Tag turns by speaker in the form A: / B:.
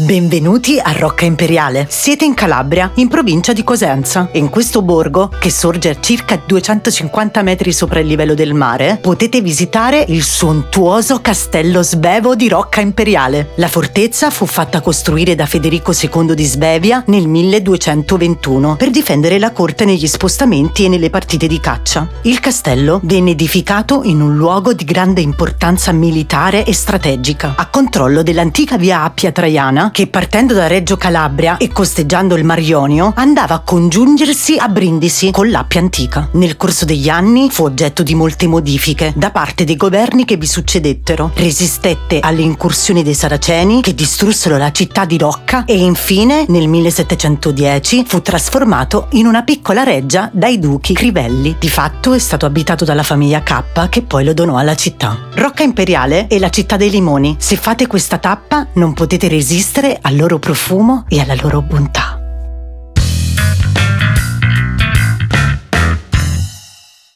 A: Benvenuti a Rocca Imperiale. Siete in Calabria, in provincia di Cosenza. In questo borgo, che sorge a circa 250 metri sopra il livello del mare, potete visitare il sontuoso castello Svevo di Rocca Imperiale. La fortezza fu fatta costruire da Federico II di Svevia nel 1221 per difendere la corte negli spostamenti e nelle partite di caccia. Il castello venne edificato in un luogo di grande importanza militare e strategica, a controllo dell'antica via Appia Traiana che partendo da Reggio Calabria e costeggiando il Mar Ionio andava a congiungersi a Brindisi con l'Appia antica. Nel corso degli anni fu oggetto di molte modifiche da parte dei governi che vi succedettero. Resistette alle incursioni dei Saraceni che distrussero la città di Rocca e infine nel 1710 fu trasformato in una piccola reggia dai duchi Crivelli. Di fatto è stato abitato dalla famiglia K che poi lo donò alla città. Rocca Imperiale è la città dei limoni. Se fate questa tappa non potete resistere al loro profumo e alla loro bontà.